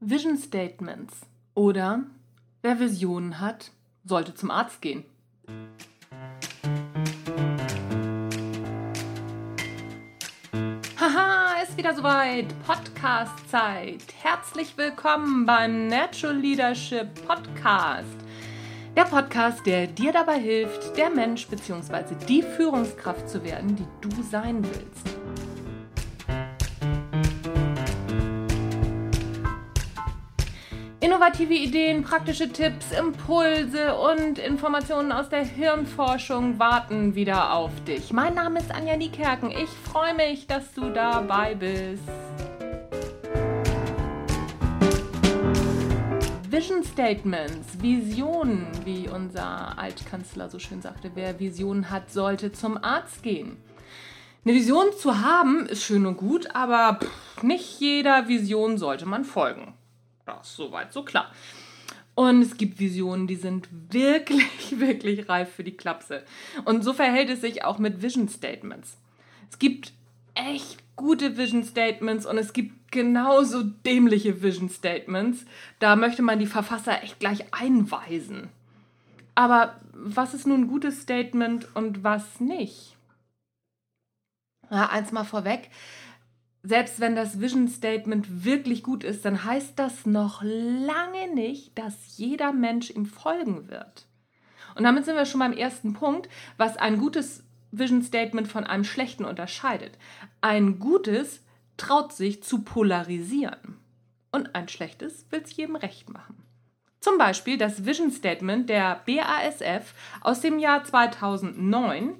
Vision Statements oder wer Visionen hat, sollte zum Arzt gehen. Haha, ist wieder soweit. Podcast-Zeit. Herzlich willkommen beim Natural Leadership Podcast. Der Podcast, der dir dabei hilft, der Mensch bzw. die Führungskraft zu werden, die du sein willst. Innovative Ideen, praktische Tipps, Impulse und Informationen aus der Hirnforschung warten wieder auf dich. Mein Name ist Anja Niekerken. Ich freue mich, dass du dabei bist. Vision Statements, Visionen, wie unser Altkanzler so schön sagte, wer Visionen hat, sollte zum Arzt gehen. Eine Vision zu haben ist schön und gut, aber pff, nicht jeder Vision sollte man folgen. Ist soweit so klar. Und es gibt Visionen, die sind wirklich, wirklich reif für die Klapse. Und so verhält es sich auch mit Vision Statements. Es gibt echt gute Vision Statements und es gibt genauso dämliche Vision Statements. Da möchte man die Verfasser echt gleich einweisen. Aber was ist nun ein gutes Statement und was nicht? Ja, eins mal vorweg selbst wenn das Vision Statement wirklich gut ist, dann heißt das noch lange nicht, dass jeder Mensch ihm folgen wird. Und damit sind wir schon beim ersten Punkt, was ein gutes Vision Statement von einem schlechten unterscheidet. Ein gutes traut sich zu polarisieren und ein schlechtes will es jedem recht machen. Zum Beispiel das Vision Statement der BASF aus dem Jahr 2009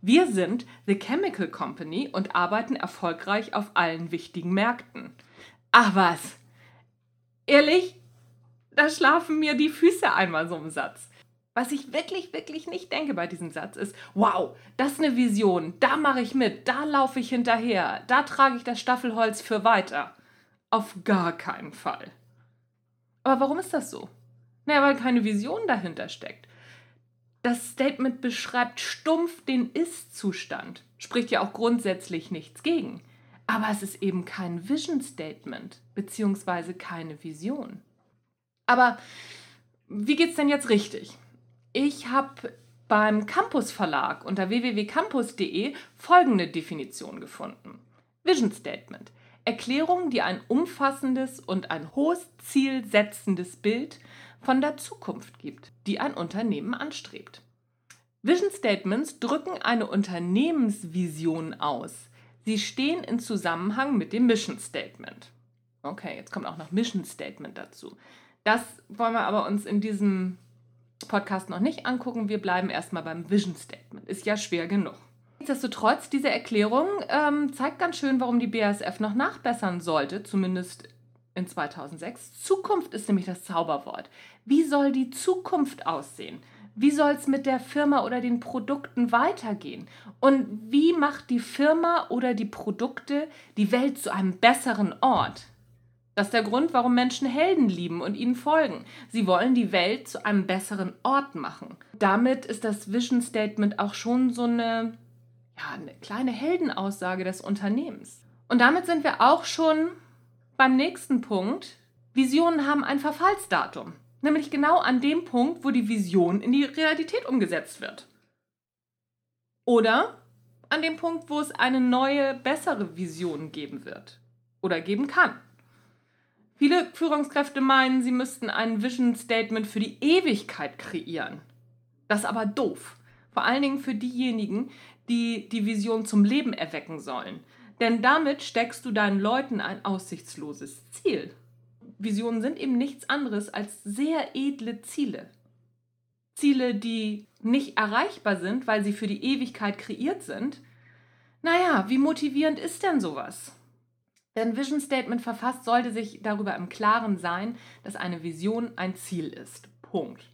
wir sind The Chemical Company und arbeiten erfolgreich auf allen wichtigen Märkten. Ach was. Ehrlich, da schlafen mir die Füße einmal so im Satz. Was ich wirklich, wirklich nicht denke bei diesem Satz ist, wow, das ist eine Vision, da mache ich mit, da laufe ich hinterher, da trage ich das Staffelholz für weiter. Auf gar keinen Fall. Aber warum ist das so? Naja, weil keine Vision dahinter steckt. Das Statement beschreibt stumpf den Ist-Zustand, spricht ja auch grundsätzlich nichts gegen. Aber es ist eben kein Vision Statement beziehungsweise keine Vision. Aber wie geht's denn jetzt richtig? Ich habe beim Campus Verlag unter www.campus.de folgende Definition gefunden. Vision Statement. Erklärung, die ein umfassendes und ein hohes Ziel setzendes Bild von der Zukunft gibt, die ein Unternehmen anstrebt. Vision Statements drücken eine Unternehmensvision aus. Sie stehen in Zusammenhang mit dem Mission Statement. Okay, jetzt kommt auch noch Mission Statement dazu. Das wollen wir aber uns in diesem Podcast noch nicht angucken. Wir bleiben erstmal beim Vision Statement. Ist ja schwer genug. Nichtsdestotrotz, diese Erklärung ähm, zeigt ganz schön, warum die BASF noch nachbessern sollte, zumindest in 2006. Zukunft ist nämlich das Zauberwort. Wie soll die Zukunft aussehen? Wie soll es mit der Firma oder den Produkten weitergehen? Und wie macht die Firma oder die Produkte die Welt zu einem besseren Ort? Das ist der Grund, warum Menschen Helden lieben und ihnen folgen. Sie wollen die Welt zu einem besseren Ort machen. Damit ist das Vision Statement auch schon so eine, ja, eine kleine Heldenaussage des Unternehmens. Und damit sind wir auch schon beim nächsten Punkt. Visionen haben ein Verfallsdatum. Nämlich genau an dem Punkt, wo die Vision in die Realität umgesetzt wird. Oder an dem Punkt, wo es eine neue, bessere Vision geben wird. Oder geben kann. Viele Führungskräfte meinen, sie müssten ein Vision Statement für die Ewigkeit kreieren. Das ist aber doof. Vor allen Dingen für diejenigen, die die Vision zum Leben erwecken sollen. Denn damit steckst du deinen Leuten ein aussichtsloses Ziel. Visionen sind eben nichts anderes als sehr edle Ziele. Ziele, die nicht erreichbar sind, weil sie für die Ewigkeit kreiert sind. Naja, wie motivierend ist denn sowas? Denn Vision Statement verfasst sollte sich darüber im Klaren sein, dass eine Vision ein Ziel ist. Punkt.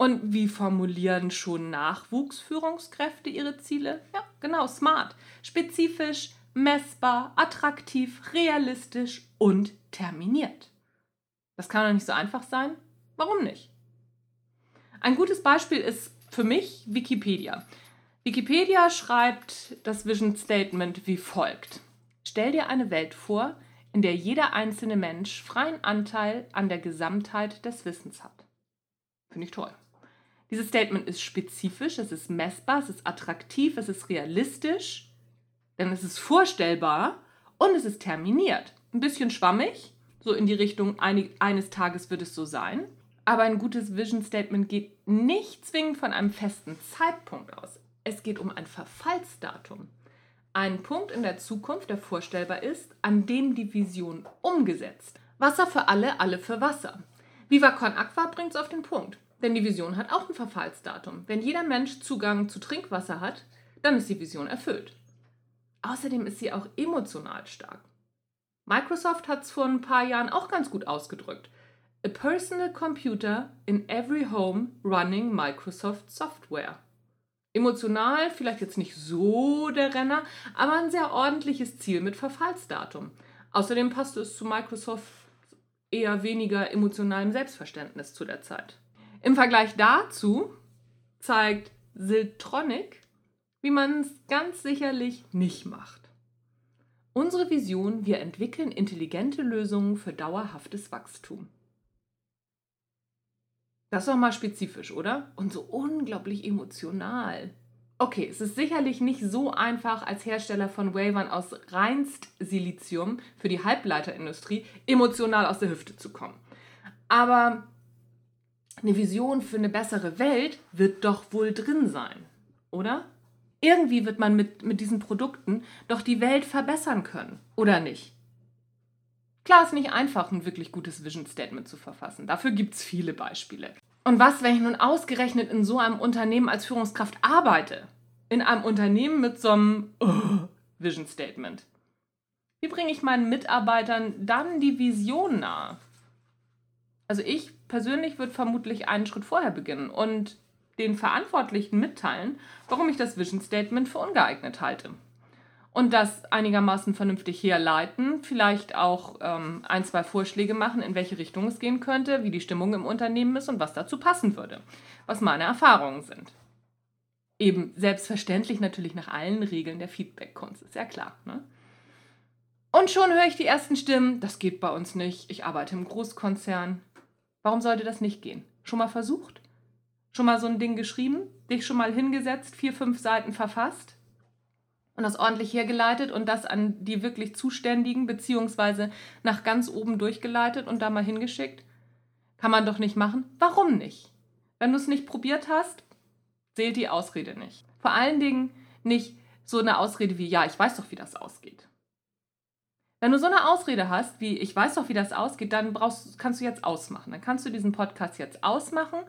Und wie formulieren schon Nachwuchsführungskräfte ihre Ziele? Ja, genau, smart, spezifisch, messbar, attraktiv, realistisch und terminiert. Das kann doch nicht so einfach sein. Warum nicht? Ein gutes Beispiel ist für mich Wikipedia. Wikipedia schreibt das Vision Statement wie folgt. Stell dir eine Welt vor, in der jeder einzelne Mensch freien Anteil an der Gesamtheit des Wissens hat. Finde ich toll. Dieses Statement ist spezifisch, es ist messbar, es ist attraktiv, es ist realistisch, denn es ist vorstellbar und es ist terminiert. Ein bisschen schwammig, so in die Richtung, eines Tages wird es so sein. Aber ein gutes Vision Statement geht nicht zwingend von einem festen Zeitpunkt aus. Es geht um ein Verfallsdatum. Ein Punkt in der Zukunft, der vorstellbar ist, an dem die Vision umgesetzt. Wasser für alle, alle für Wasser. Viva Con Aqua bringt es auf den Punkt. Denn die Vision hat auch ein Verfallsdatum. Wenn jeder Mensch Zugang zu Trinkwasser hat, dann ist die Vision erfüllt. Außerdem ist sie auch emotional stark. Microsoft hat es vor ein paar Jahren auch ganz gut ausgedrückt. A personal computer in every home running Microsoft Software. Emotional vielleicht jetzt nicht so der Renner, aber ein sehr ordentliches Ziel mit Verfallsdatum. Außerdem passte es zu Microsoft eher weniger emotionalem Selbstverständnis zu der Zeit. Im Vergleich dazu zeigt Siltronic, wie man es ganz sicherlich nicht macht. Unsere Vision, wir entwickeln intelligente Lösungen für dauerhaftes Wachstum. Das ist doch mal spezifisch, oder? Und so unglaublich emotional. Okay, es ist sicherlich nicht so einfach, als Hersteller von Wavern aus reinst Silizium für die Halbleiterindustrie emotional aus der Hüfte zu kommen. Aber eine Vision für eine bessere Welt wird doch wohl drin sein, oder? Irgendwie wird man mit, mit diesen Produkten doch die Welt verbessern können, oder nicht? Klar ist nicht einfach, ein wirklich gutes Vision Statement zu verfassen. Dafür gibt es viele Beispiele. Und was, wenn ich nun ausgerechnet in so einem Unternehmen als Führungskraft arbeite? In einem Unternehmen mit so einem oh, Vision Statement. Wie bringe ich meinen Mitarbeitern dann die Vision nahe? Also ich persönlich würde vermutlich einen Schritt vorher beginnen und den Verantwortlichen mitteilen, warum ich das Vision Statement für ungeeignet halte. Und das einigermaßen vernünftig herleiten, vielleicht auch ähm, ein, zwei Vorschläge machen, in welche Richtung es gehen könnte, wie die Stimmung im Unternehmen ist und was dazu passen würde, was meine Erfahrungen sind. Eben selbstverständlich natürlich nach allen Regeln der Feedback-Kunst, ist ja klar. Ne? Und schon höre ich die ersten Stimmen, das geht bei uns nicht, ich arbeite im Großkonzern, Warum sollte das nicht gehen? Schon mal versucht? Schon mal so ein Ding geschrieben? Dich schon mal hingesetzt, vier, fünf Seiten verfasst? Und das ordentlich hergeleitet und das an die wirklich Zuständigen beziehungsweise nach ganz oben durchgeleitet und da mal hingeschickt? Kann man doch nicht machen. Warum nicht? Wenn du es nicht probiert hast, zählt die Ausrede nicht. Vor allen Dingen nicht so eine Ausrede wie, ja, ich weiß doch, wie das ausgeht. Wenn du so eine Ausrede hast, wie ich weiß doch, wie das ausgeht, dann brauchst, kannst du jetzt ausmachen. Dann kannst du diesen Podcast jetzt ausmachen,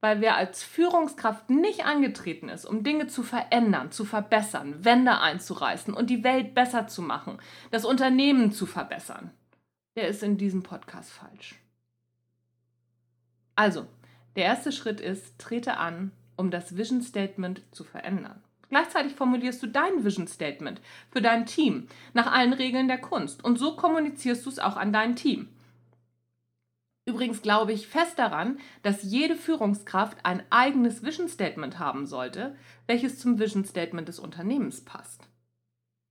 weil wer als Führungskraft nicht angetreten ist, um Dinge zu verändern, zu verbessern, Wände einzureißen und die Welt besser zu machen, das Unternehmen zu verbessern, der ist in diesem Podcast falsch. Also, der erste Schritt ist, trete an, um das Vision Statement zu verändern. Gleichzeitig formulierst du dein Vision Statement für dein Team nach allen Regeln der Kunst und so kommunizierst du es auch an dein Team. Übrigens glaube ich fest daran, dass jede Führungskraft ein eigenes Vision Statement haben sollte, welches zum Vision Statement des Unternehmens passt.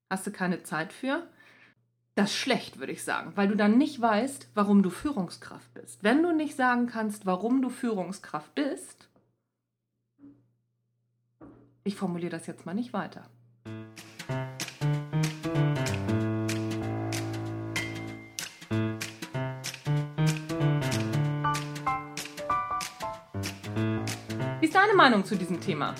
Hast du keine Zeit für? Das ist schlecht, würde ich sagen, weil du dann nicht weißt, warum du Führungskraft bist. Wenn du nicht sagen kannst, warum du Führungskraft bist, ich formuliere das jetzt mal nicht weiter. Wie ist deine Meinung zu diesem Thema?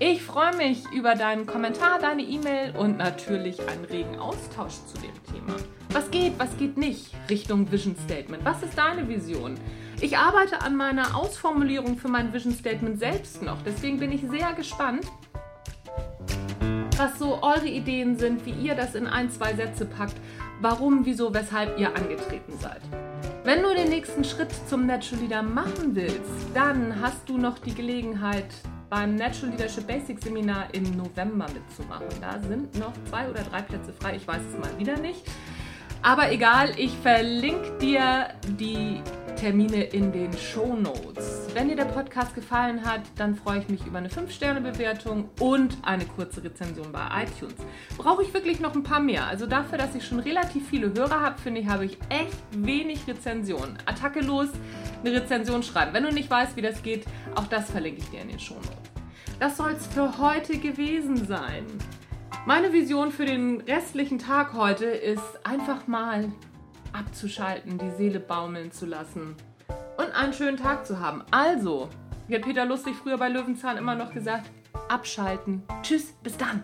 Ich freue mich über deinen Kommentar, deine E-Mail und natürlich einen regen Austausch zu dem Thema. Was geht, was geht nicht Richtung Vision Statement? Was ist deine Vision? Ich arbeite an meiner Ausformulierung für mein Vision Statement selbst noch. Deswegen bin ich sehr gespannt, was so eure Ideen sind, wie ihr das in ein, zwei Sätze packt, warum, wieso, weshalb ihr angetreten seid. Wenn du den nächsten Schritt zum Natural Leader machen willst, dann hast du noch die Gelegenheit, beim Natural Leadership Basics Seminar im November mitzumachen. Da sind noch zwei oder drei Plätze frei, ich weiß es mal wieder nicht. Aber egal, ich verlinke dir die Termine in den Show Notes. wenn dir der Podcast gefallen hat, dann freue ich mich über eine 5-Sterne-Bewertung und eine kurze Rezension bei iTunes. Brauche ich wirklich noch ein paar mehr. Also dafür, dass ich schon relativ viele Hörer habe, finde ich, habe ich echt wenig Rezensionen. Attacke los, eine Rezension schreiben. Wenn du nicht weißt, wie das geht, auch das verlinke ich dir in den Shownotes. Das soll es für heute gewesen sein. Meine Vision für den restlichen Tag heute ist einfach mal abzuschalten, die Seele baumeln zu lassen und einen schönen Tag zu haben. Also, wie hat Peter Lustig früher bei Löwenzahn immer noch gesagt, abschalten. Tschüss, bis dann.